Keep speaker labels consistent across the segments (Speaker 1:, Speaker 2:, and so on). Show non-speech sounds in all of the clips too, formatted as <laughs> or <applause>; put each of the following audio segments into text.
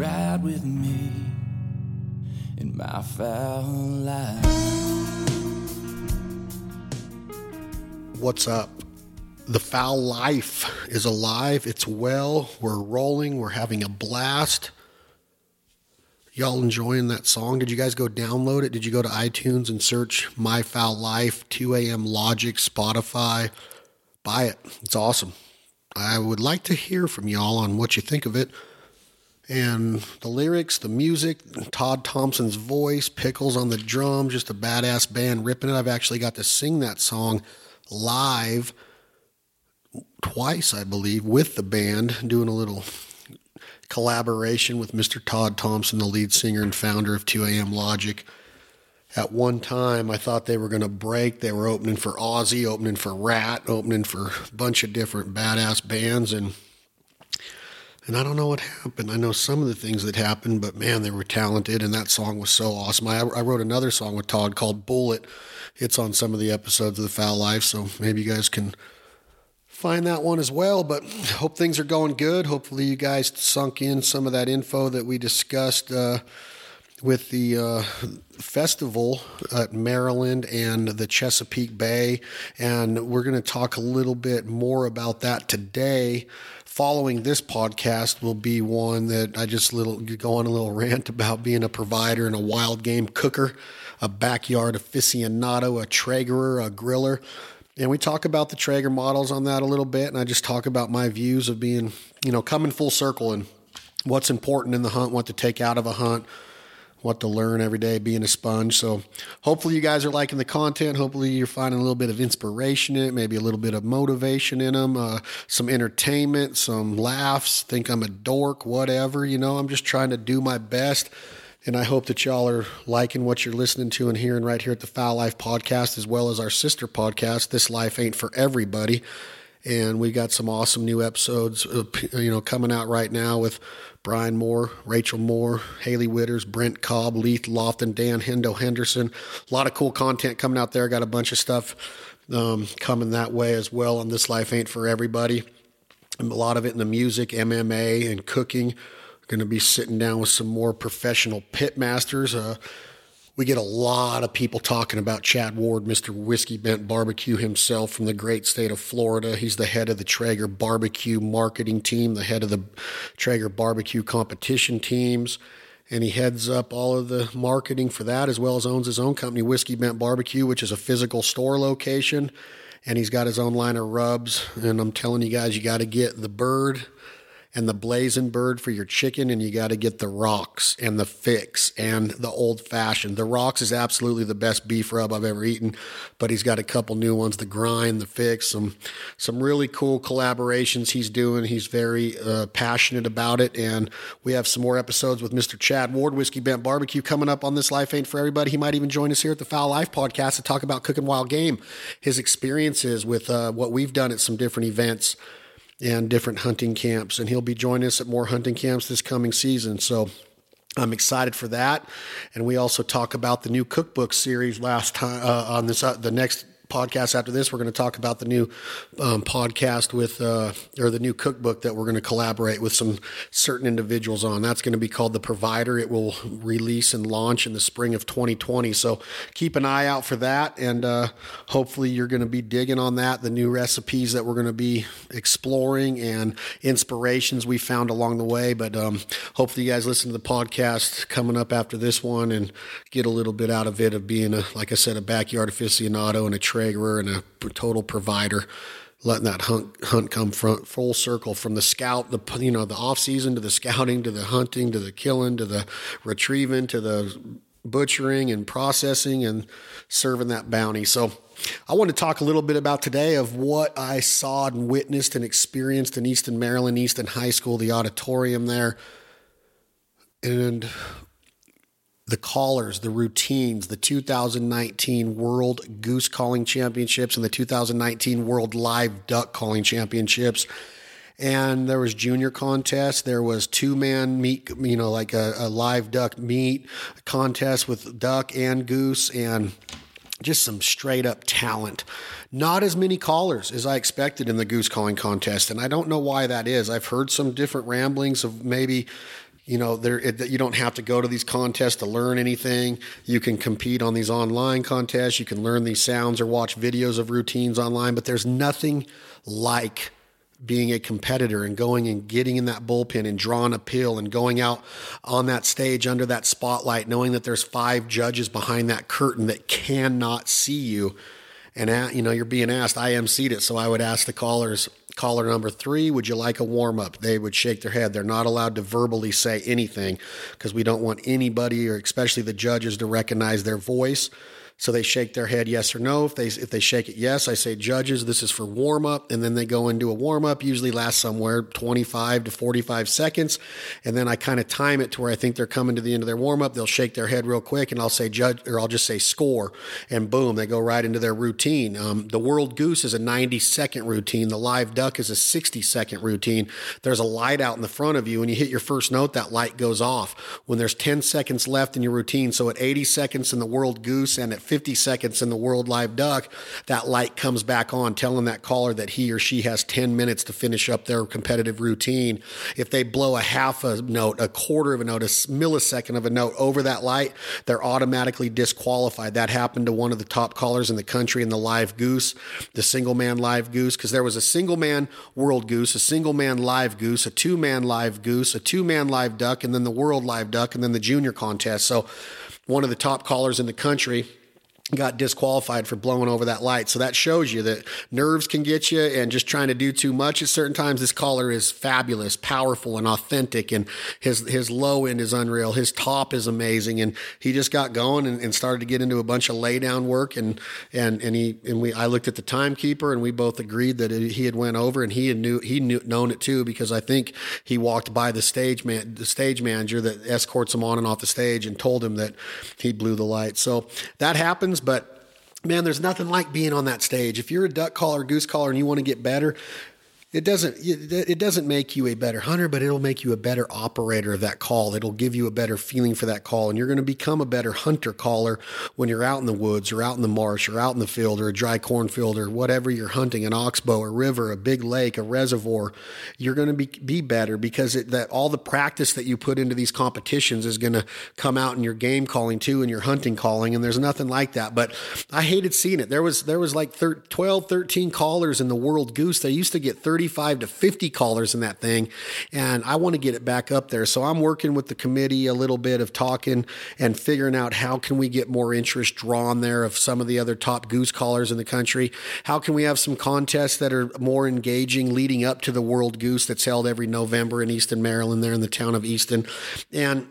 Speaker 1: ride with me in my fowl life.
Speaker 2: What's up? The fowl life is alive. It's well. We're rolling. We're having a blast. Y'all enjoying that song? Did you guys go download it? Did you go to iTunes and search My Fowl Life, 2 a.m. Logic, Spotify? Buy it. It's awesome. I would like to hear from y'all on what you think of it. And the lyrics, the music, Todd Thompson's voice, Pickles on the drum, just a badass band ripping it. I've actually got to sing that song live twice, I believe, with the band, doing a little collaboration with Mr. Todd Thompson, the lead singer and founder of 2AM Logic. At one time, I thought they were going to break. They were opening for Ozzy, opening for Ratt, opening for a bunch of different badass bands, and and I don't know what happened. I know some of the things that happened, but man, they were talented, and that song was so awesome. I, I wrote another song with Todd called Bullet. It's on some of the episodes of The Fowl Life, so maybe you guys can find that one as well. But hope things are going good. Hopefully, you guys sunk in some of that info that we discussed uh, with the uh, festival at Maryland and the Chesapeake Bay. And we're going to talk a little bit more about that today following this podcast will be one that I just little go on a little <laughs> rant about being a provider and a wild game cooker, a backyard aficionado, a Traegerer, a griller. And we talk about the Traeger models on that a little bit, and I just talk about my views of being, you know, coming full circle and what's important in the hunt, what to take out of a hunt, what to learn every day being a sponge. So hopefully you guys are liking the content. Hopefully you're finding a little bit of inspiration in it, maybe a little bit of motivation in them, uh, some entertainment, some laughs, think I'm a dork, whatever. You know, I'm just trying to do my best. And I hope that y'all are liking what you're listening to and hearing right here at the Fowl Life podcast, as well as our sister podcast, This Life Ain't for Everybody. And we got some awesome new episodes, you know, coming out right now with Brian Moore, Rachel Moore, Haley Witters, Brent Cobb, Leith Lofton, Dan Hendo Henderson. A lot of cool content coming out there. Got a bunch of stuff um, coming that way as well on This Life Ain't For Everybody. A lot of it in the music, MMA, and cooking. Going to be sitting down with some more professional pit masters. Uh, we get a lot of people talking about Chad Ward, Mr. Whiskey Bent Barbecue himself from the great state of Florida. He's the head of the Traeger Barbecue marketing team, the head of the Traeger Barbecue competition teams, and he heads up all of the marketing for that as well as owns his own company, Whiskey Bent Barbecue, which is a physical store location. And he's got his own line of rubs. And I'm telling you guys, you got to get the bird and the blazing bird for your chicken, and you got to get the rocks and the fix and the old fashioned. The rocks is absolutely the best beef rub I've ever eaten, but he's got a couple new ones: the grind, the fix, some some really cool collaborations he's doing. He's very uh, passionate about it, and we have some more episodes with Mr. Chad Ward, Whiskey Bent Barbecue, coming up on this Life Ain't for Everybody. He might even join us here at the Fowl Life podcast to talk about cooking wild game, his experiences with uh, what we've done at some different events and different hunting camps. And he'll be joining us at more hunting camps this coming season. So I'm excited for that. And we also talk about the new cookbook series last time uh, on this, uh, the next podcast after this, we're going to talk about the new um, podcast with, uh, or the new cookbook that we're going to collaborate with some certain individuals on. That's going to be called The Provider. It will release and launch in the spring of 2020. So keep an eye out for that. And uh, hopefully you're going to be digging on that, the new recipes that we're going to be exploring and inspirations we found along the way. But um, hopefully you guys listen to the podcast coming up after this one and get a little bit out of it of being a, like I said, a backyard aficionado and a And a total provider, letting that hunt hunt come from full circle from the scout, the you know the off season to the scouting to the hunting to the killing to the retrieving to the butchering and processing and serving that bounty. So I want to talk a little bit about today of what I saw and witnessed and experienced in Easton, Maryland, Easton High School, the auditorium there. And the callers, the routines, the 2019 World Goose Calling Championships and the 2019 World Live Duck Calling Championships. And there was junior contest. There was two man meat, you know, like a, a live duck meat contest with duck and goose and just some straight up talent. Not as many callers as I expected in the goose calling contest. And I don't know why that is. I've heard some different ramblings of maybe You know, there it, you don't have to go to these contests to learn anything. You can compete on these online contests. You can learn these sounds or watch videos of routines online. But there's nothing like being a competitor and going and getting in that bullpen and drawing a pill and going out on that stage under that spotlight, knowing that there's five judges behind that curtain that cannot see you. And uh, you know you're being asked. I emceed it, so I would ask the callers. Caller number three, would you like a warm up? They would shake their head. They're not allowed to verbally say anything because we don't want anybody, or especially the judges, to recognize their voice so they shake their head yes or no. If they if they shake it yes, I say judges, this is for warm up, and then they go into a warm up. Usually lasts somewhere 25 to 45 seconds, and then I kind of time it to where I think they're coming to the end of their warm up. They'll shake their head real quick, and I'll say judge, or I'll just say score, and boom, they go right into their routine. Um, the World Goose is a 90 second routine. The Live Duck is a 60 second routine. There's a light out in the front of you. When you hit your first note, that light goes off. When there's 10 seconds left in your routine, so at 80 seconds in the World Goose and at 50 seconds in the World Live Duck, that light comes back on, telling that caller that he or she has 10 minutes to finish up their competitive routine. If they blow a half a note, a quarter of a note, a millisecond of a note over that light, they're automatically disqualified. That happened to one of the top callers in the country in the Live Goose, the single man Live Goose, because there was a single man World Goose, a single man Live Goose, a two man Live Goose, a two man Live Duck, and then the World Live Duck, and then the Junior contest. So one of the top callers in the country got disqualified for blowing over that light. So that shows you that nerves can get you and just trying to do too much at certain times. This caller is fabulous, powerful and authentic and his, his low end is unreal. His top is amazing. And he just got going and, and started to get into a bunch of lay down work. And, and, and he, and we, I looked at the timekeeper and we both agreed that it, he had went over and he had knew, he knew, known it too, because I think he walked by the stage man, the stage manager that escorts him on and off the stage and told him that he blew the light. So that happens but man, there's nothing like being on that stage. If you're a duck caller, goose caller, and you want to get better, it doesn't it doesn't make you a better hunter but it'll make you a better operator of that call. It'll give you a better feeling for that call and you're going to become a better hunter caller when you're out in the woods or out in the marsh or out in the field or a dry cornfield or whatever you're hunting an oxbow a river a big lake a reservoir. You're going to be, be better because it, that all the practice that you put into these competitions is going to come out in your game calling too and your hunting calling and there's nothing like that. But i hated seeing it. There was there was like 12 13 callers in the world goose. They used to get 30 35 to 50 callers in that thing. And I want to get it back up there. So I'm working with the committee a little bit of talking and figuring out how can we get more interest drawn there of some of the other top goose callers in the country. How can we have some contests that are more engaging leading up to the World Goose that's held every November in Easton, Maryland, there in the town of Easton. And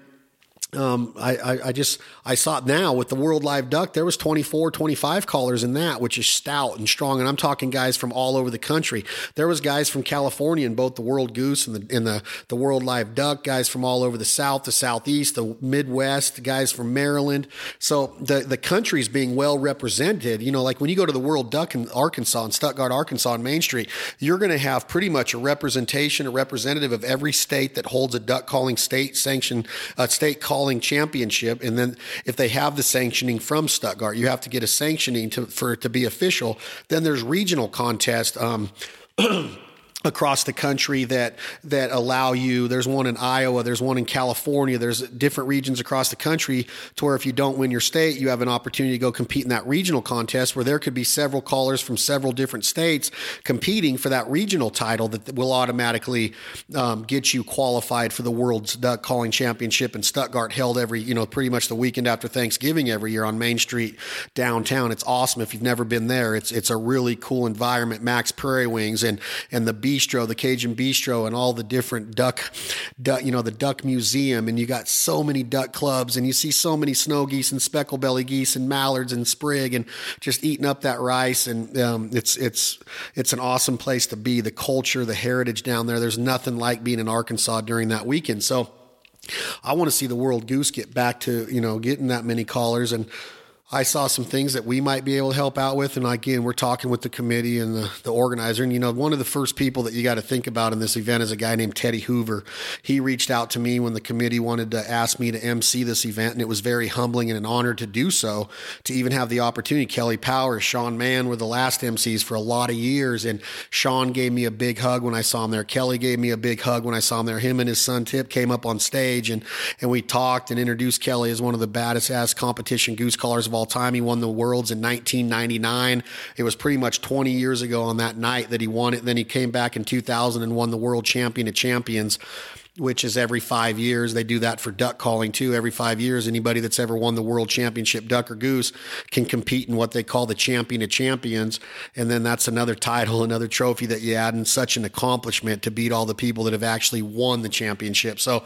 Speaker 2: um, I, I, I, just I saw it now with the World Live Duck. There was 24, 25 callers in that, which is stout and strong. And I'm talking guys from all over the country. There was guys from California in both the World Goose and the in the the World Live Duck. Guys from all over the South, the Southeast, the Midwest. Guys from Maryland. So the the country's being well represented. You know, like when you go to the World Duck in Arkansas, in Stuttgart, Arkansas, on Main Street, you're going to have pretty much a representation, a representative of every state that holds a duck calling state sanctioned uh, state call championship. And then if they have the sanctioning from Stuttgart, you have to get a sanctioning to, for it to be official. Then there's regional contest. Um, <clears throat> across the country that that allow you there's one in Iowa there's one in California there's different regions across the country to where if you don't win your state you have an opportunity to go compete in that regional contest where there could be several callers from several different states competing for that regional title that will automatically um, get you qualified for the world's duck calling championship in Stuttgart held every you know pretty much the weekend after Thanksgiving every year on Main Street downtown. It's awesome if you've never been there. It's it's a really cool environment. Mack's Prairie Wings and and the bistro, the Cajun Bistro, and all the different duck, duck, you know, the Duck Museum, and you got so many duck clubs, and you see so many snow geese and speckle belly geese and mallards and sprig, and just eating up that rice, and um, it's it's it's an awesome place to be. The culture, the heritage down there. There's nothing like being in Arkansas during that weekend. So. I want to see the world goose get back to you know getting that many callers and I saw some things that we might be able to help out with. And again, we're talking with the committee and the, the organizer. And, you know, one of the first people that you got to think about in this event is a guy named Teddy Hoover. He reached out to me when the committee wanted to ask me to MC this event. And it was very humbling and an honor to do so, to even have the opportunity. Kelly Powers, Sean Mann were the last MCs for a lot of years. And Sean gave me a big hug when I saw him there. Kelly gave me a big hug when I saw him there. Him and his son Tip came up on stage and, and we talked and introduced Kelly as one of the baddest ass competition goose callers of all time. He won the Worlds in 1999. It was pretty much 20 years ago on that night that he won it. Then he came back in 2000 and won the World Champion of Champions which is every five years. They do that for duck calling too. Every five years, anybody that's ever won the world championship duck or goose can compete in what they call the champion of champions. And then that's another title, <laughs> another trophy that you add, and such an accomplishment to beat all the people that have actually won the championship. So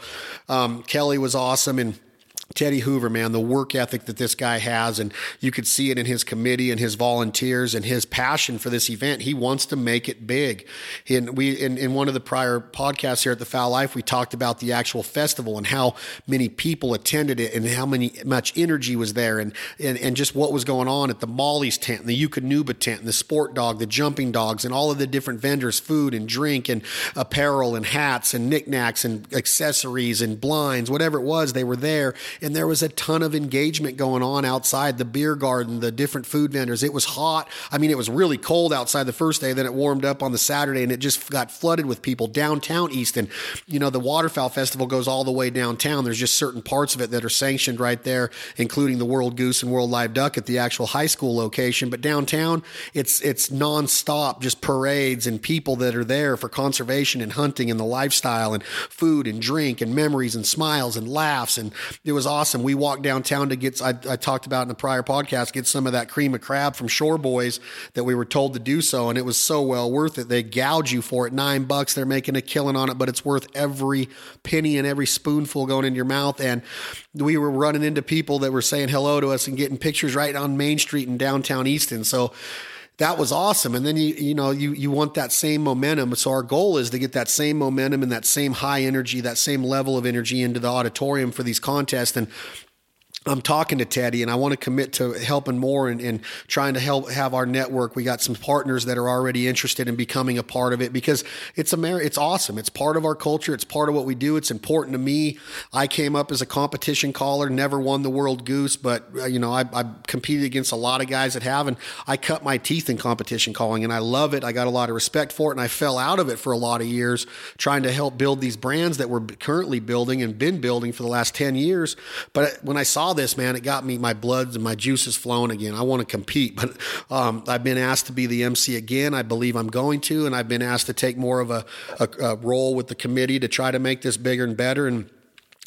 Speaker 2: um, Kelly was awesome. And Teddy Hoover, man, the work ethic that this guy has, and you could see it in his committee and his volunteers and his passion for this event. He wants to make it big. And we, in, in one of the prior podcasts here at the Fowl Life, we talked about the actual festival and how many people attended it and how many much energy was there, and and, and just what was going on at the Molly's tent, and the Eukanuba tent, and the Sport Dog, the Jumping Dogs, and all of the different vendors, food and drink and apparel and hats and knickknacks and accessories and blinds, whatever it was, they were there and there was a ton of engagement going on outside the beer garden, the different food vendors. It was hot. I mean, it was really cold outside the first day. Then it warmed up on the Saturday, and it just got flooded with people downtown Easton. You know, the Waterfowl Festival goes all the way downtown. There's just certain parts of it that are sanctioned right there, including the World Goose and World Live Duck at the actual high school location. But downtown, it's it's nonstop, just parades and people that are there for conservation and hunting and the lifestyle and food and drink and memories and smiles and laughs. And it was awesome. We walked downtown to get, I, I, talked about in the prior podcast, get some of that cream of crab from Shore Boys that we were told to do so. And it was so well worth it. They gouge you for it nine bucks. They're making a killing on it, but it's worth every penny and every spoonful going in your mouth. And we were running into people that were saying hello to us and getting pictures right on Main Street in downtown Easton. So, that was awesome. And then you you know you you want that same momentum. So our goal is to get that same momentum and that same high energy, that same level of energy into the auditorium for these contests. And I'm talking to Teddy and I want to commit to helping more and, and, trying to help have our network. We got some partners that are already interested in becoming a part of it because it's a it's awesome. It's part of our culture. It's part of what we do. It's important to me. I came up as a competition caller, never won the world goose, but uh, you know, I, I competed against a lot of guys that have, and I cut my teeth in competition calling and I love it. I got a lot of respect for it and I fell out of it for a lot of years trying to help build these brands that we're currently building and been building for the last 10 years. But when I saw this, man, it got me my blood and my juices flowing again. I want to compete, but um, I've been asked to be the MC again. I believe I'm going to, and I've been asked to take more of a, a, a role with the committee to try to make this bigger and better. And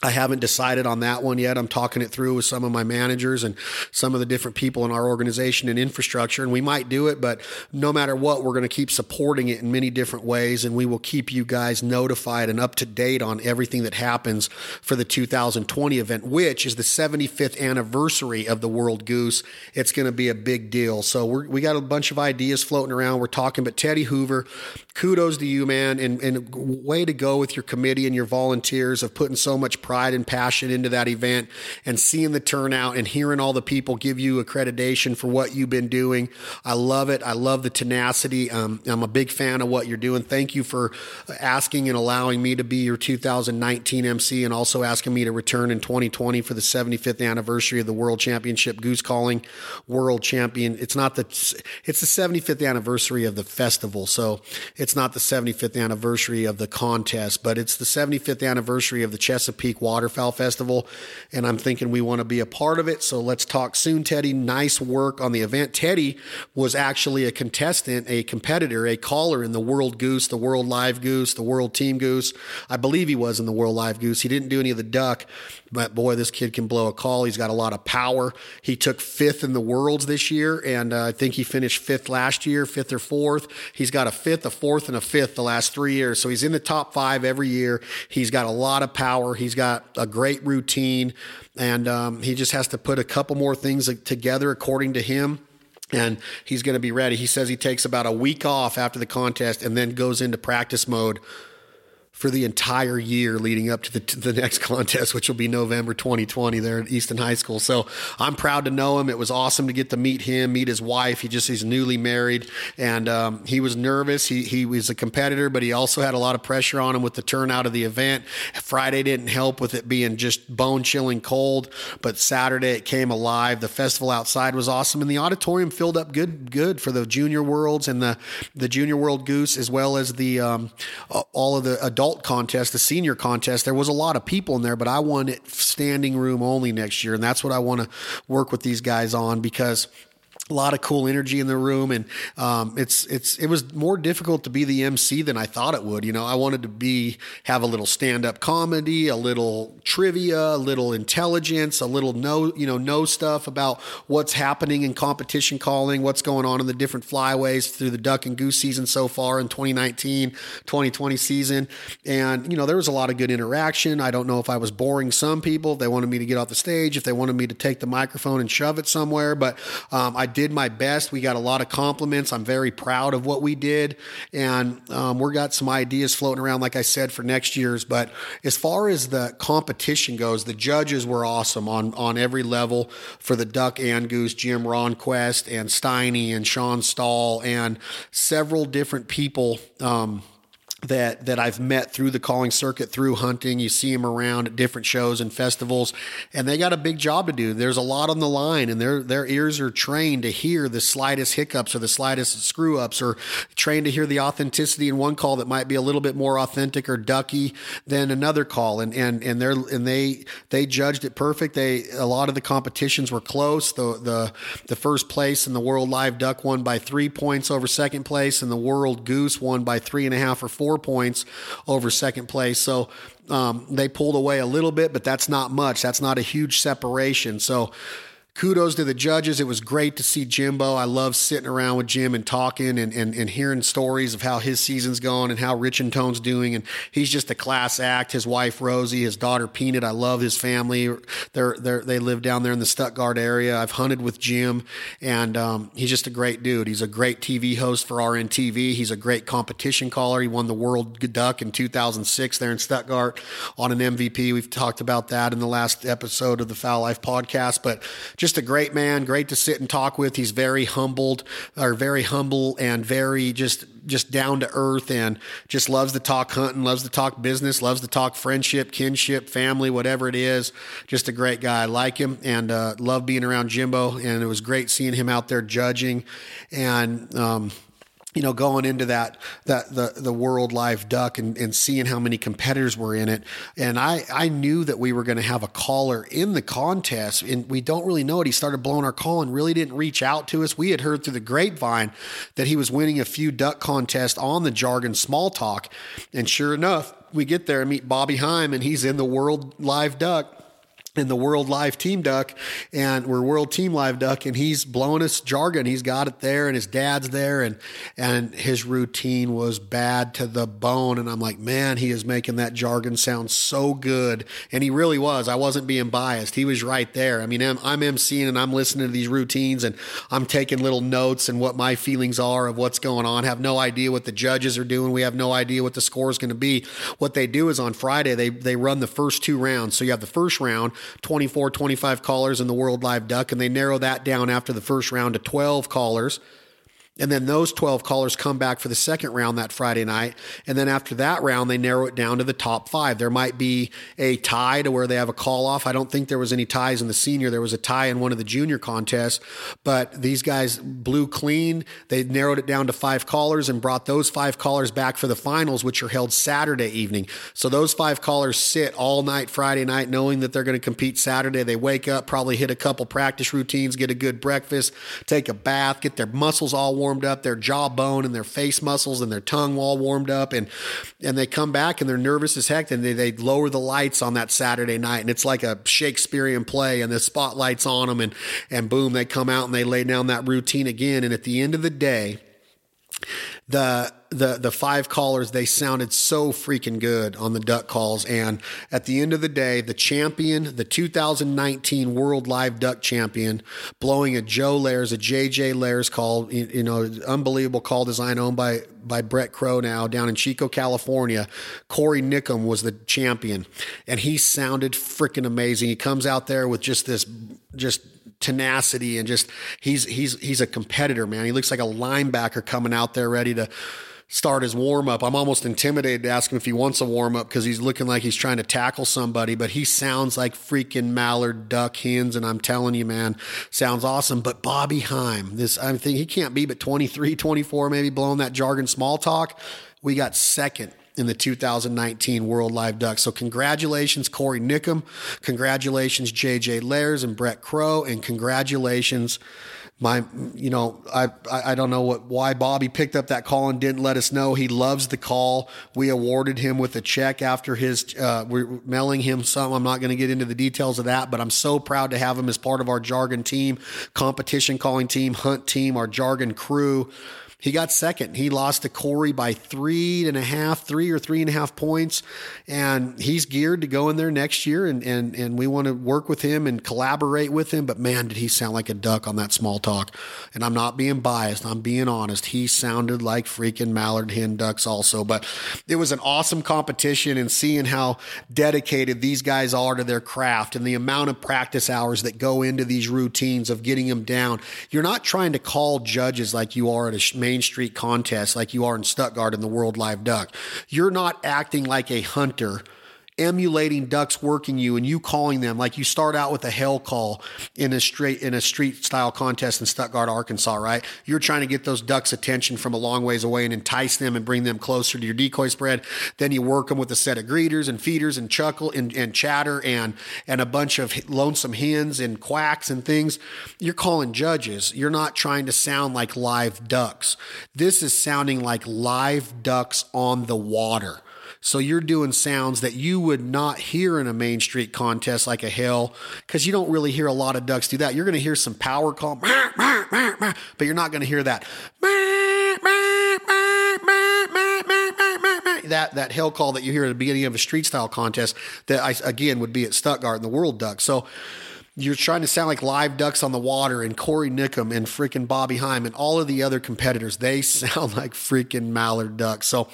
Speaker 2: I haven't decided on that one yet. I'm talking it through with some of my managers and some of the different people in our organization and infrastructure, and we might do it, but no matter what, we're going to keep supporting it in many different ways, and we will keep you guys notified and up to date on everything that happens for the 2020 event, which is the 75th anniversary of the World Goose. It's going to be a big deal. So we got a bunch of ideas floating around. We're talking, but Teddy Hoover, kudos to you, man, and, and way to go with your committee and your volunteers of putting so much pride and passion into that event and seeing the turnout and hearing all the people give you accreditation for what you've been doing. I love it. I love the tenacity. Um, I'm a big fan of what you're doing. Thank you for asking and allowing me to be your 2019 MC and also asking me to return in 2020 for the 75th anniversary of the World Championship Goose Calling World Champion. It's not the, it's the 75th anniversary of the festival. So it's not the 75th anniversary of the contest, but it's the 75th anniversary of the Chesapeake Waterfowl Festival, and I'm thinking we want to be a part of it. So let's talk soon, Teddy. Nice work on the event. Teddy was actually a contestant, a competitor, a caller in the World Goose, the World Live Goose, the World Team Goose. I believe he was in the World Live Goose. He didn't do any of the duck, but boy, this kid can blow a call. He's got a lot of power. He took fifth in the Worlds this year, and uh, I think he finished fifth last year, fifth or fourth. He's got a fifth, a fourth, and a fifth the last three years. So he's in the top five every year. He's got a lot of power. He's got a great routine, and um, he just has to put a couple more things together according to him and he's going to be ready. He says he takes about a week off after the contest and then goes into practice mode for the entire year leading up to the, to the next <laughs> contest, which will be November 2020 there at Easton High School. So I'm proud to know him. It was awesome to get to meet him, meet his wife. He just he's newly married, and um, he was nervous. He he was a competitor, but he also had a lot of pressure on him with the turnout of the event. Friday didn't help with it being just bone chilling cold, but Saturday it came alive. The festival outside was awesome, and the auditorium filled up good good for the junior worlds and the the junior world goose as well as the um, all of the adult adult contest, the senior contest, there was a lot of people in there, but I want it standing room only next year. And that's what I want to work with these guys on because a lot of cool energy in the room. And um, it's it's it was more difficult to be the MC than I thought it would. You know I wanted to be have a little stand up comedy a little trivia a little intelligence a little know you know know stuff about what's happening in competition calling what's going on in the different flyways through the duck and goose season so far in 2019 2020 season. And you know there was a lot of good interaction. I don't know if I was boring some people they wanted me to get off the stage if they wanted me to take the microphone and shove it somewhere but um, I did my best. We got a lot of compliments. I'm very proud of what we did. And um, we got some ideas floating around, like I said, for next year's. But as far as the competition goes, the judges were awesome on, on every level for the Duck and Goose, Jim Ronquest and Steiny and Sean Stahl and several different people. Um, that that I've met through the calling circuit through hunting. You see them around at different shows and festivals, and they got a big job to do. There's a lot on the line, and their their ears are trained to hear the slightest hiccups or the slightest screw ups, or trained to hear the authenticity in one call that might be a little bit more authentic or ducky than another call. And and and they and they they judged it perfect. They a lot of the competitions were close. The the the first place in the World Live Duck won by three points over second place, and the World Goose won by three and a half or four four points over second place. So um, they pulled away a little bit, but that's not much. That's not a huge separation. So kudos to the judges. It was great to see Jimbo. I love sitting around with Jim and talking and, and, and hearing stories of how his season's going and how Rich and Tone's doing. And he's just a class act. His wife, Rosie, his daughter, Peanut. I love his family. They're, they're, they live down there in the Stuttgart area. I've hunted with Jim and um, he's just a great dude. He's a great TV host for RNTV. He's a great competition caller. He won the World Duck in 2006 there in Stuttgart on an MVP. We've talked about that in the last episode of the Fowl Life podcast, but just just a great man, great to sit and talk with. He's very humbled, or very humble, and very just just down to earth, and just loves to talk hunting, loves to talk business, loves to talk friendship, kinship, family, whatever it is. Just a great guy. I like him and uh, love being around Jimbo, and it was great seeing him out there judging, and. Um, you know, going into that that the the World Live Duck and, and seeing how many competitors were in it, and I I knew that we were going to have a caller in the contest, and we don't really know it. He started blowing our call and really didn't reach out to us. We had heard through the grapevine that he was winning a few duck contests on the Jargon Small Talk, and sure enough, we get there and meet Bobby Heim, and he's in the World Live Duck in the World Live Team Duck, and we're World Team Live Duck, and he's blowing us jargon. He's got it there, and his dad's there, and and his routine was bad to the bone. And I'm like, man, he is making that jargon sound so good, and he really was. I wasn't being biased. He was right there. I mean, I'm, I'm and I'm listening to these routines, and I'm taking little notes and what my feelings are of what's going on. Have no idea what the judges are doing. We have no idea what the score is going to be. What they do is on Friday they they run the first two rounds. So you have the first round 24, 25 callers in the World Live Duck, and they narrow that down after the first round to 12 callers. And then those 12 callers come back for the second round that Friday night. And then after that round, they narrow it down to the top five. There might be a tie to where they have a call off. I don't think there was any ties in the senior. There was a tie in one of the junior contests, but these guys blew clean. They narrowed it down to five callers and brought those five callers back for the finals, which are held Saturday evening. So those five callers sit all night Friday night, knowing that they're going to compete Saturday. They wake up, probably hit a couple practice routines, get a good breakfast, take a bath, get their muscles all warm warmed up, their jawbone and their face muscles and their tongue all warmed up, and and they come back and they're nervous as heck. And they they lower the lights on that Saturday night, and it's like a Shakespearean play, and the spotlights on them, and and boom, they come out and they lay down that routine again. And at the end of the day, the the the five callers they sounded so freaking good on the duck calls. And at the end of the day the champion the 2019 world live duck champion blowing a joe layers a jj layers call you, you know unbelievable call design owned by by brett crow now down in chico california. Corey nickum was the champion and he sounded freaking amazing. He comes out there with just this just tenacity and just he's he's he's a competitor man. He looks like a linebacker coming out there ready to start his warm up. I'm almost intimidated to ask him if he wants a warm up because he's looking like he's trying to tackle somebody, but he sounds like freaking Mallard Duck Hens. And I'm telling you, man, sounds awesome. But Bobby Heim, this, I think he can't be but 23, 24, maybe blowing that jargon small talk. We got second in the 2019 World Live Duck. So congratulations, Corey Nickum. Congratulations, JJ Layers and Brett Crow. And congratulations, my you know I I don't know what why Bobby picked up that call and didn't let us know he loves the call. We awarded him with a check after his uh, we're mailing him some. I'm not going to get into the details of that, but I'm so proud to have him as part of our jargon team, competition calling team, hunt team, our jargon crew. He got second. He lost to Corey by three and a half, three or three and a half points. And he's geared to go in there next year. And, and, and we want to work with him and collaborate with him. But man, did he sound like a duck on that small talk. And I'm not being biased. I'm being honest. He sounded like freaking mallard hen ducks also. But it was an awesome competition and seeing how dedicated these guys are to their craft and the amount of practice hours that go into these routines of getting them down. You're not trying to call judges like you are at a Main Street contest like you are in Stuttgart in the World Live Duck. You're not acting like a hunter emulating ducks working you and you calling them like you start out with a hail call in a straight in a street style contest in Stuttgart, Arkansas, right? You're trying to get those ducks' attention from a long ways away and entice them and bring them closer to your decoy spread. Then you work them with a set of greeters and feeders and chuckle and, and chatter and and a bunch of lonesome hens and quacks and things. You're calling judges. You're not trying to sound like live ducks. This is sounding like live ducks on the water. So you're doing sounds that you would not hear in a main street contest like a hill, because you don't really hear a lot of ducks do that. You're going to hear some power call, but you're not going to hear that. That that hail call that you hear at the beginning of a street style contest that I again would be at Stuttgart in the World Duck. So you're trying to sound like live ducks on the water and Corey Nickum and freaking Bobby Heim and all of the other competitors. They <laughs> sound like freaking mallard ducks. So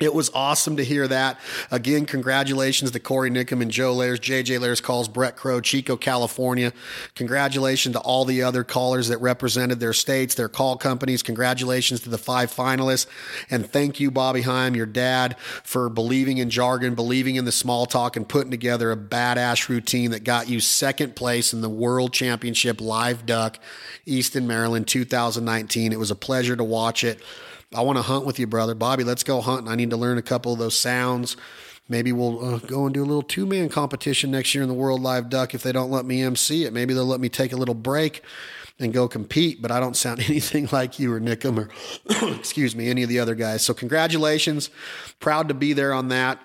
Speaker 2: it was awesome to hear that. Again, congratulations to Corey Nickum and Joe Layers. JJ Layers calls Brett Crow, Chico, California. Congratulations to all the other callers that represented their states, their call companies. Congratulations to the five finalists. And thank you, Bobby Heim, your dad, for believing in jargon, believing in the small talk, and putting together a badass routine that got you second place in the World Championship Live Duck, Easton, Maryland, 2019. It was a pleasure to watch it. I want to hunt with you, brother. Bobby, let's go hunting. I need to learn a couple of those sounds. Maybe we'll uh, go and do a little two man competition next year in the World Live Duck if they don't let me MC it. Maybe they'll let me take a little break and go compete, but I don't sound <laughs> anything like you or Nickum or, <coughs> excuse me, any of the other guys. So, congratulations. Proud to be there on that.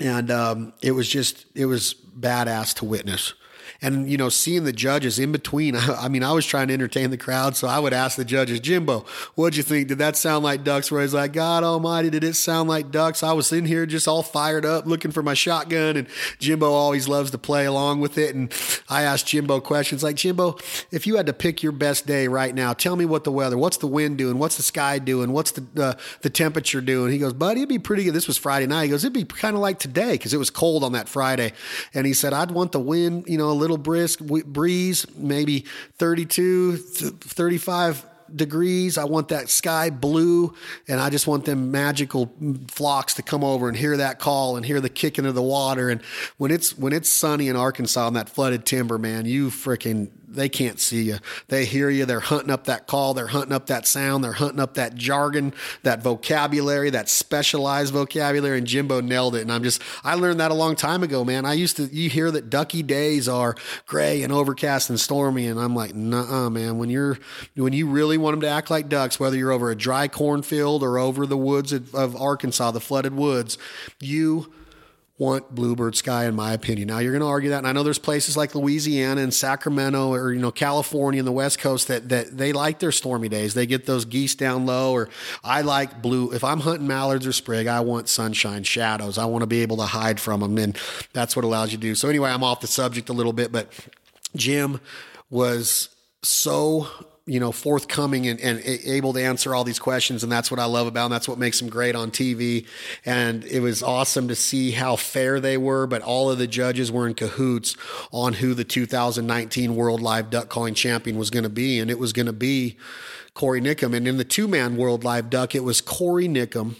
Speaker 2: And um, it was just, it was badass to witness and you know seeing the judges in between <laughs> i mean i was trying to entertain the crowd so i would ask the judges jimbo what'd you think? Did that sound like ducks? Where he's like god almighty did it sound like ducks? I was in here just all fired up looking for my shotgun and jimbo always loves to play along with it and i asked jimbo questions like jimbo if you had to pick your best day right now tell me what the weather what's the wind doing? What's the sky doing? What's the uh, the temperature doing? He goes buddy it'd be pretty good. This was friday night. He goes it'd be kind of like today because it was cold on that friday. And he said i'd want the wind you know little brisk breeze, maybe 32, 35 degrees. I want that sky blue, and I just want them magical flocks to come over and hear that call and hear the kicking of the water. And when it's when it's sunny in Arkansas on that flooded timber, man, you freaking they can't see you. They hear you. They're hunting up that call. They're hunting up that sound. They're hunting up that jargon, that vocabulary, that specialized vocabulary. And Jimbo nailed it. And I'm just, I learned that a long time ago, man. I used to, you hear that ducky days are gray and overcast and stormy. And I'm like, nah, man. When you're, when you really want them to act like ducks, whether you're over a dry cornfield or over the woods of, of Arkansas, the flooded woods, you want bluebird sky in my opinion. Now you're going to argue that and I know there's places like Louisiana and Sacramento or you know California and the West Coast that that they like their stormy days. They get those geese down low or I like blue if I'm hunting mallards or sprig, I want sunshine, shadows. I want to be able to hide from them and that's what allows you to do. So anyway, I'm off the subject a little bit, but Jim was so you know, forthcoming and, and, able to answer all these questions. And that's what I love about him. That's what makes him great on TV. And it was awesome to see how fair they were, but all of the judges were in cahoots on who the 2019 World Live Duck Calling Champion was going to be. And it was going to be Corey Nickum. And in the two man World Live Duck, it was Corey Nickum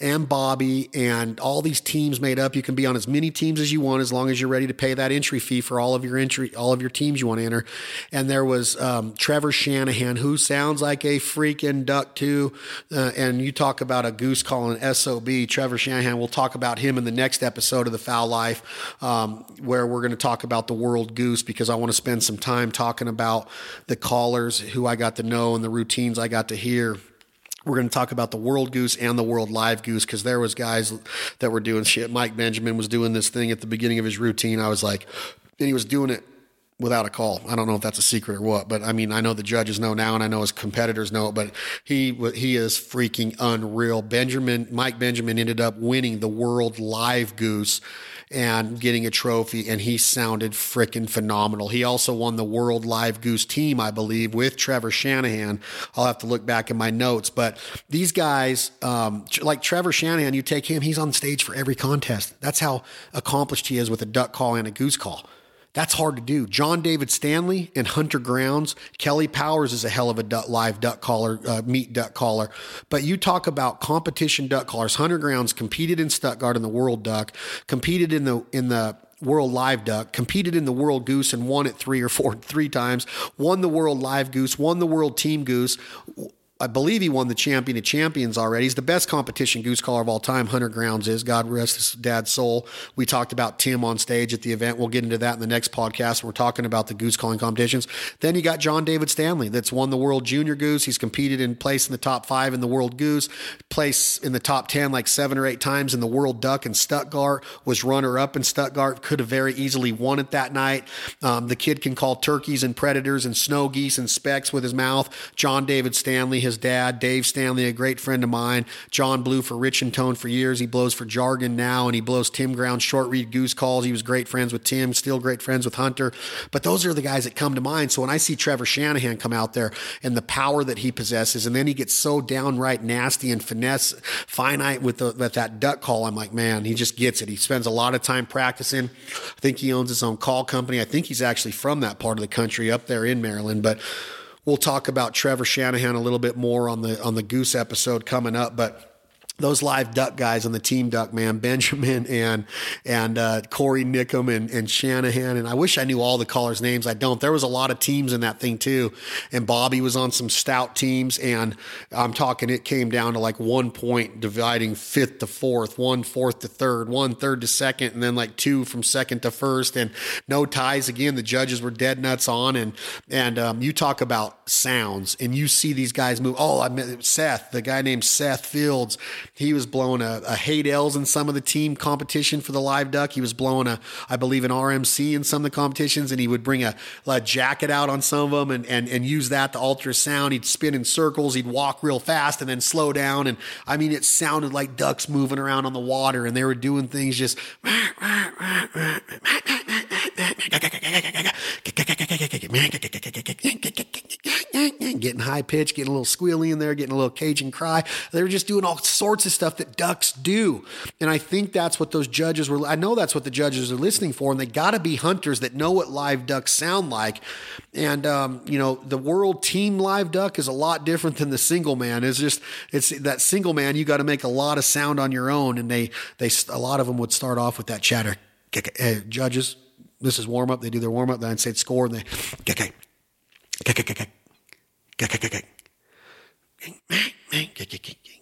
Speaker 2: and Bobby and all these teams made up. You can be on as many teams as you want as long as you're ready to pay that entry fee for all of your entry, all of your teams you want to enter. And there was um, Trevor Shanahan, who sounds like a freaking duck too. Uh, and you talk about a goose calling SOB. Trevor Shanahan. We'll talk about him in the next episode of the Fowl Life, um, where we're going to talk about the World Goose because I want to spend some time talking about the callers who I got to know and the routines I got to hear we're going to talk about the world goose and the world live goose because there was guys that were doing shit. Mike benjamin was doing this thing at the beginning of his routine. I was like and he was doing it without a call. I don't know if that's a secret or what but i mean i know the judges know now and i know his competitors know it but he he is freaking unreal. Benjamin mike benjamin ended up winning the world live goose and getting a trophy, and he sounded freaking phenomenal. He also won the World Live Goose team, I believe, with Trevor Shanahan. I'll have to look back in my notes, but these guys, um, like Trevor Shanahan, you take him, he's on stage for every contest. That's how accomplished he is with a duck call and a goose call. That's hard to do. John David Stanley and Hunter Grounds. Kelly Powers is a hell of a duck, live duck caller, uh, meat duck caller. But you talk about competition duck callers. Hunter Grounds competed in Stuttgart in the World Duck, competed in the in the World Live Duck, competed in the World Goose and won it three or four, three times, won the World Live Goose, won the World Team Goose, I believe he won the champion of champions already. He's the best competition goose caller of all time. Hunter Grounds is. God rest his dad's soul. We talked about Tim on stage at the event. We'll get into that in the next podcast. We're talking about the goose calling competitions. Then you got John David Stanley that's won the World Junior Goose. He's competed in place in the top five in the World Goose, place in the top 10 like seven or eight times in the World Duck in Stuttgart, was runner up in Stuttgart, could have very easily won it that night. Um, the kid can call turkeys and predators and snow geese and specks with his mouth. John David Stanley has his dad, Dave Stanley, a great friend of mine. John blew for Rich and Tone for years. He blows for Jargon now, and he blows Tim Ground short reed goose calls. He was great friends with Tim, still great friends with Hunter. But those are the guys that come to mind. So when I see Trevor Shanahan come out there and the power that he possesses, and then he gets so downright nasty and finesse, finite with, the, with that duck call, I'm like, man, he just gets it. He spends a lot of time practicing. I think he owns his own call company. I think he's actually from that part of the country up there in Maryland, but We'll talk about Trevor Shanahan a little bit more on the on the Goose episode coming up, but those live duck guys on the team duck man benjamin and and uh, corey nickum and, and shanahan. And i wish i knew all the callers names. I don't. There was a lot of teams in that thing too. And bobby was on some stout teams. And i'm talking it came down to like one point dividing fifth to fourth one fourth to third one third to second and then like two from second to first. And no ties. Again the judges were dead nuts on. And and um, you talk about sounds and you see these guys move. Oh i met seth the guy named seth fields he was blowing a, a Haydels in some of the team competition for the live duck. He was blowing a, I believe, an RMC in some of the competitions, and he would bring a, a jacket out on some of them and, and, and use that to alter sound. He'd spin in circles. He'd walk real fast and then slow down. And I mean, it sounded like ducks moving around on the water, and they were doing things just <laughs> Eh, eh, getting high pitch, getting a little squealy in there, getting a little Cajun cry. They were just doing all sorts of stuff that ducks do. And I think that's what those judges were. I know that's what the judges are listening for. And they got to be hunters that know what live ducks sound like. And, um, you know, the world team live duck is a lot different than the single man. It's just, it's that single man, you got to make a lot of sound on your own. And they, they, a lot of them would start off with that chatter. Hey, eh, judges, this is warm up. They do their warm up. Then I'd say score, and they, okay, okay, okay, okay, ゲゲゲゲゲゲゲゲゲゲゲゲ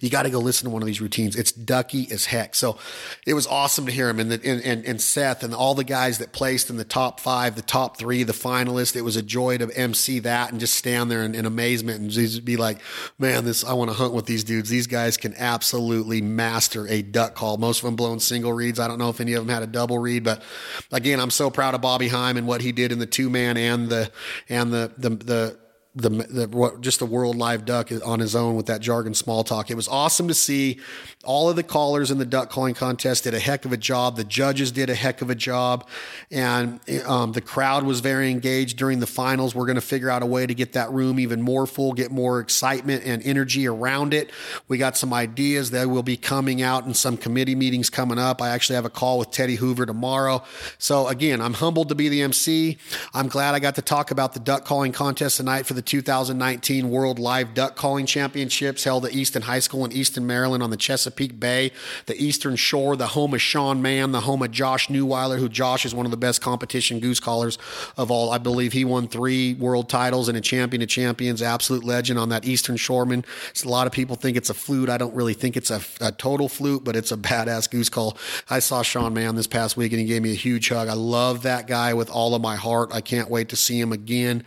Speaker 2: you got to go listen to one of these routines. It's ducky as heck. So it was awesome to hear him and, the, and, and, and Seth and all the guys that placed in the top five, the top three, the finalists. It was a joy to MC that and just stand there in, in amazement and just be like, man, this, I want to hunt with these dudes. These guys can absolutely master a duck call. Most of them blown single reeds. I don't know if any of them had a double reed, but again, I'm so proud of Bobby Heim and what he did in the two man and the, and the, the, the, the, the what, just the world live duck on his own with that jargon small talk. It was awesome to see all of the callers in the duck calling contest did a heck of a job. The judges did a heck of a job, and um, the crowd was very engaged during the finals. We're going to figure out a way to get that room even more full, get more excitement and energy around it. We got some ideas that will be coming out in some committee meetings coming up. I actually have a call with Teddy Hoover tomorrow. So again, I'm humbled to be the MC. I'm glad I got to talk about the duck calling contest tonight for the the 2019 World Live Duck Calling Championships held at Easton High School in Easton, Maryland on the Chesapeake Bay, the Eastern Shore, the home of Sean Mann, the home of Josh Newweiler, who Josh is one of the best competition goose callers of all. I believe he won three world titles and a champion of champions, absolute legend on that Eastern Shoreman. A lot of people think it's a flute. I don't really think it's a, a total flute, but it's a badass goose call. I saw Sean Mann this past week and he gave me a huge hug. I love that guy with all of my heart. I can't wait to see him again.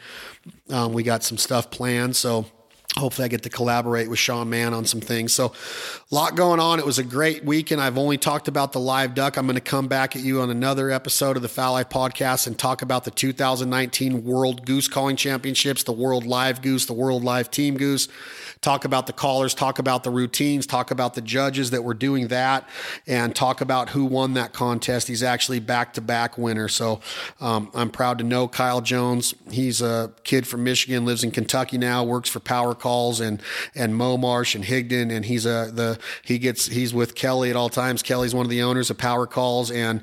Speaker 2: Um, we got some stuff planned. So hopefully I get to collaborate with Sean Mann on some things. So a lot going on. It was a great weekend. I've only talked about the live duck. I'm going to come back at you on another episode of the Fowl Life podcast and talk about the 2019 World Goose Calling Championships, the World Live Goose, the World Live Team Goose talk about the callers, talk about the routines, talk about the judges that were doing that, and talk about who won that contest. He's actually back to back winner. So um, I'm proud to know Kyle Jones. He's a kid from Michigan, lives in Kentucky now, works for Power Calls and and Mo Marsh and Higdon, and he's a the he gets he's with Kelly at all times. Kelly's one of the owners of Power Calls, and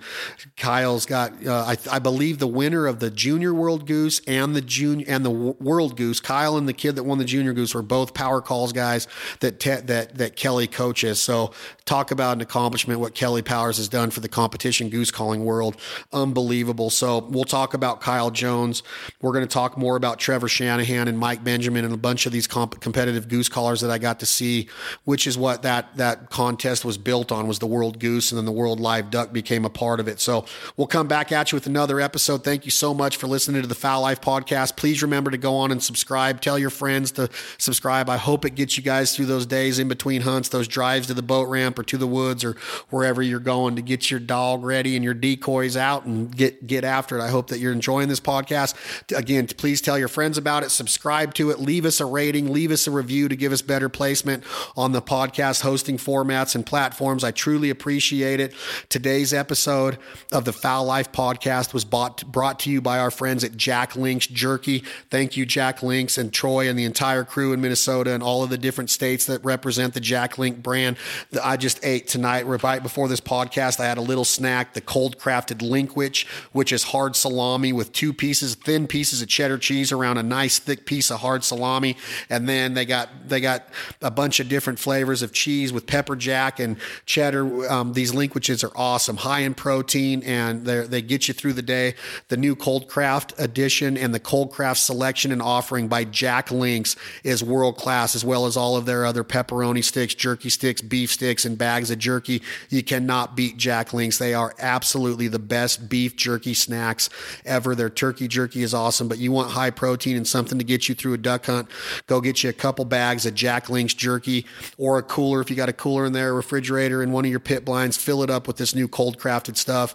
Speaker 2: Kyle's got uh, I, I believe the winner of the Junior World Goose and the junior and the World Goose. Kyle and the kid that won the Junior Goose were both Power Calls guys that te- that that Kelly coaches. So talk about an accomplishment what Kelly Powers has done for the competition goose calling world. Unbelievable. So we'll talk about Kyle Jones. We're going to talk more about Trevor Shanahan and Mike Benjamin and a bunch of these comp- competitive goose callers that I got to see, which is what that that contest was built on was the World Goose and then the World Live Duck became a part of it. So we'll come back at you with another episode. Thank you so much for listening to the Fowl Life podcast. Please remember to go on and subscribe. Tell your friends to subscribe. I hope hope it gets you guys through those days in between hunts, those drives to the boat ramp or to the woods or wherever you're going to get your dog ready and your decoys out and get get after it. I hope that you're enjoying this podcast. Again, please tell your friends about it, subscribe to it, leave us a rating, leave us a review to give us better placement on the podcast hosting formats and platforms. I truly appreciate it. Today's episode of the Fowl Life podcast was bought, brought to you by our friends at Jack Links Jerky. Thank you, Jack Links and Troy and the entire crew in Minnesota and all all of the different states that represent the Jack Link brand that I just ate tonight. Right before this podcast, I had a little snack, the cold crafted Linkwich, which is hard salami with two pieces, thin pieces of cheddar cheese around a nice thick piece of hard salami. And then they got, they got a bunch of different flavors of cheese with pepper jack and cheddar. Um, these Linkwiches are awesome, high in protein, and they get you through the day. The new Cold Craft edition and the Cold Craft selection and offering by Jack Links is world class as well as all of their other pepperoni sticks, jerky sticks, beef sticks, and bags of jerky. You cannot beat Jack Links. They are absolutely the best beef jerky snacks ever. Their turkey jerky is awesome, but you want high protein and something to get you through a duck hunt, go get you a couple bags of Jack Links jerky or a cooler. If you got a cooler in there, refrigerator in one of your pit blinds, fill it up with this new cold crafted stuff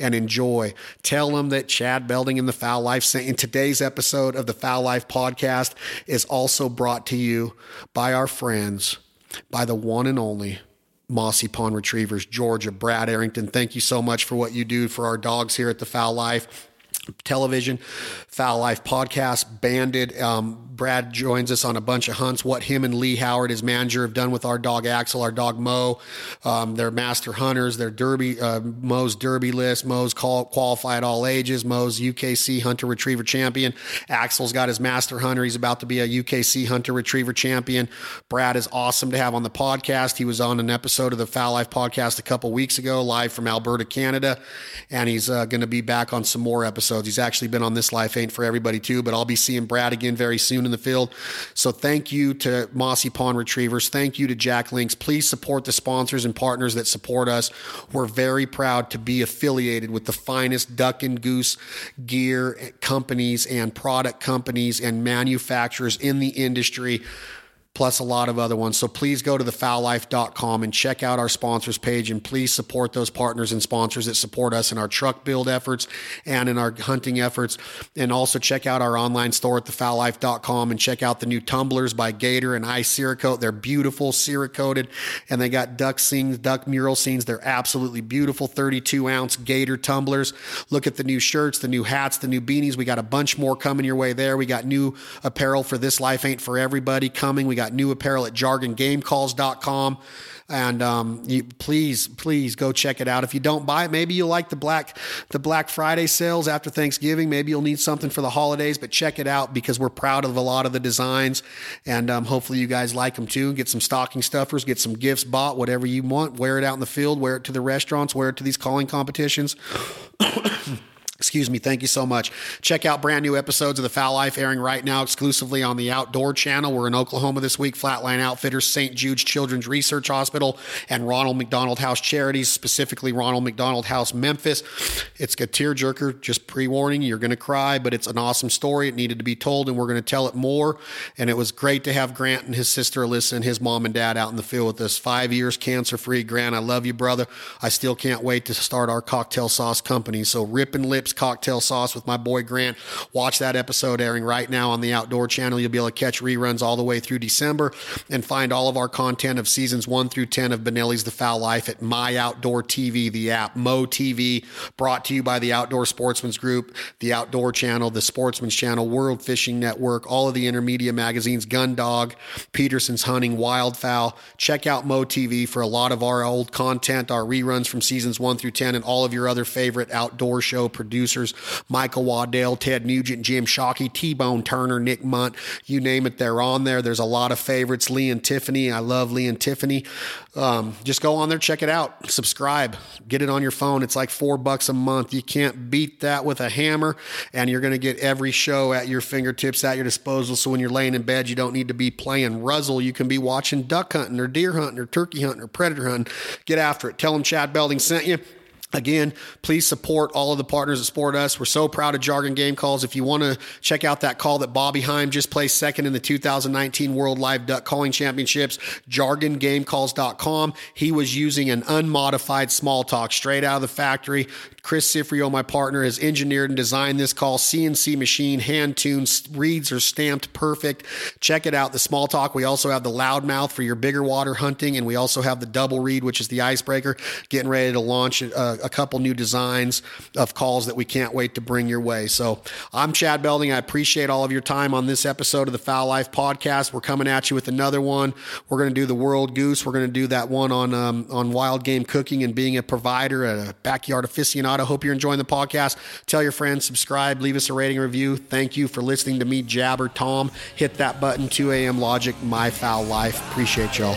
Speaker 2: and enjoy. Tell them that Chad Belding in the Fowl Life sent in today's episode of the Fowl Life podcast is also brought to you by our friends, by the one and only Mossy Pond Retrievers, Georgia, Brad Arrington. Thank you so much for what you do for our dogs here at the Foul Life television, Fowl Life podcast, Banded. Um, Brad joins us on a bunch of hunts. What him and Lee Howard, his manager, have done with our dog Axel, our dog Mo. Um, they're master hunters. They're Derby, uh, Mo's Derby list. Mo's call, qualified all ages. Mo's UKC Hunter Retriever champion. Axel's got his master hunter. He's about to be a UKC Hunter Retriever champion. Brad is awesome to have on the podcast. He was on an episode of the Fowl Life podcast a couple weeks ago, live from Alberta, Canada, and he's uh, going to be back on some more episodes episodes. He's actually been on This Life Ain't for Everybody too, but I'll be seeing Brad again very soon in the field. So thank you to Mossy Pond Retrievers. Thank you to Jack Links. Please support the sponsors and partners that support us. We're very proud to be affiliated with the finest duck and goose gear companies and product companies and manufacturers in the industry plus a lot of other ones. So please go to thefowllife.com and check out our sponsors page and please support those partners and sponsors that support us in our truck build efforts and in our hunting efforts. And also check out our online store at thefowllife.com and check out the new tumblers by Gator and Ice Cerakote. They're beautiful, Cerakoted, and they got duck scenes, duck mural scenes. They're absolutely beautiful 32 ounce Gator tumblers. Look at the new shirts, the new hats, the new beanies. We got a bunch more coming your way there. We got new apparel for This Life Ain't For Everybody coming. We got got new apparel at jargongamecalls.com. And um, you, please, please go check it out. If you don't buy it, maybe you'll like the Black the Black Friday sales after Thanksgiving. Maybe you'll need something for the holidays, but check it out because we're proud of a lot of the designs, and um, hopefully you guys like them too. Get some stocking stuffers, get some gifts bought, whatever you want. Wear it out in the field, wear it to the restaurants, wear it to these calling competitions. <coughs> Excuse me. Thank you so much. Check out brand new episodes of The Fowl Life airing right now exclusively on the Outdoor Channel. We're in Oklahoma this week. Flatline Outfitters, St. Jude's Children's Research Hospital, and Ronald McDonald House Charities, specifically Ronald McDonald House Memphis. It's a tearjerker. Just pre warning, you're going to cry, but it's an awesome story. It needed to be told, and we're going to tell it more. And it was great to have Grant and his sister Alyssa and his mom and dad out in the field with us. Five years cancer free. Grant, I love you, brother. I still can't wait to start our cocktail sauce company. So, Rippin' Lips cocktail sauce with my boy Grant. Watch that episode airing right now on the Outdoor Channel. You'll be able to catch reruns all the way through December and find all of our content of seasons one through 10 of Benelli's The Fowl Life at My Outdoor TV, the app, Mo TV, brought to you by the Outdoor Sportsman's Group, the Outdoor Channel, the Sportsman's Channel, World Fishing Network, all of the intermedia magazines, Gun Dog, Peterson's Hunting, Wildfowl. Check out Mo TV for a lot of our old content, our reruns from seasons one through 10, and all of your other favorite outdoor show producers Michael Waddell, Ted Nugent, Jim Shockey, T Bone Turner, Nick Mundt, you name it, they're on there. There's a lot of favorites. Lee and Tiffany, I love Lee and Tiffany. Um, just go on there, check it out, subscribe, get it on your phone. It's like four bucks a month. You can't beat that with a hammer, and you're going to get every show at your fingertips, at your disposal. So when you're laying in bed, you don't need to be playing Ruzzle. You can be watching duck hunting or deer hunting or turkey hunting or predator hunting. Get after it. Tell them Chad Belding sent you. Again, please support all of the partners that support us. We're so proud of Jargon Game Calls. If you want to check out that call that Bobby Heim just placed second in the 2019 World Live Duck Calling Championships, jargongamecalls.com. He was using an unmodified small talk straight out of the factory. Chris Cifrio, my partner, has engineered and designed this call. CNC machine, hand tuned, reeds are stamped perfect. Check it out. The small talk. We also have the loudmouth for your bigger water hunting, and we also have the double reed, which is the icebreaker. Getting ready to launch a, a couple new designs of calls that we can't wait to bring your way. So I'm Chad Belding. I appreciate all of your time on this episode of the Fowl Life podcast. We're coming at you with another one. We're going to do the World Goose. We're going to do that one on um, on wild game cooking and being a provider, at a backyard aficionado I hope you're enjoying the podcast. Tell your friends, subscribe, leave us a rating review. Thank you for listening to me, Jabber Tom. Hit that button, 2 a.m. Logic, My Fowl Life. Appreciate y'all.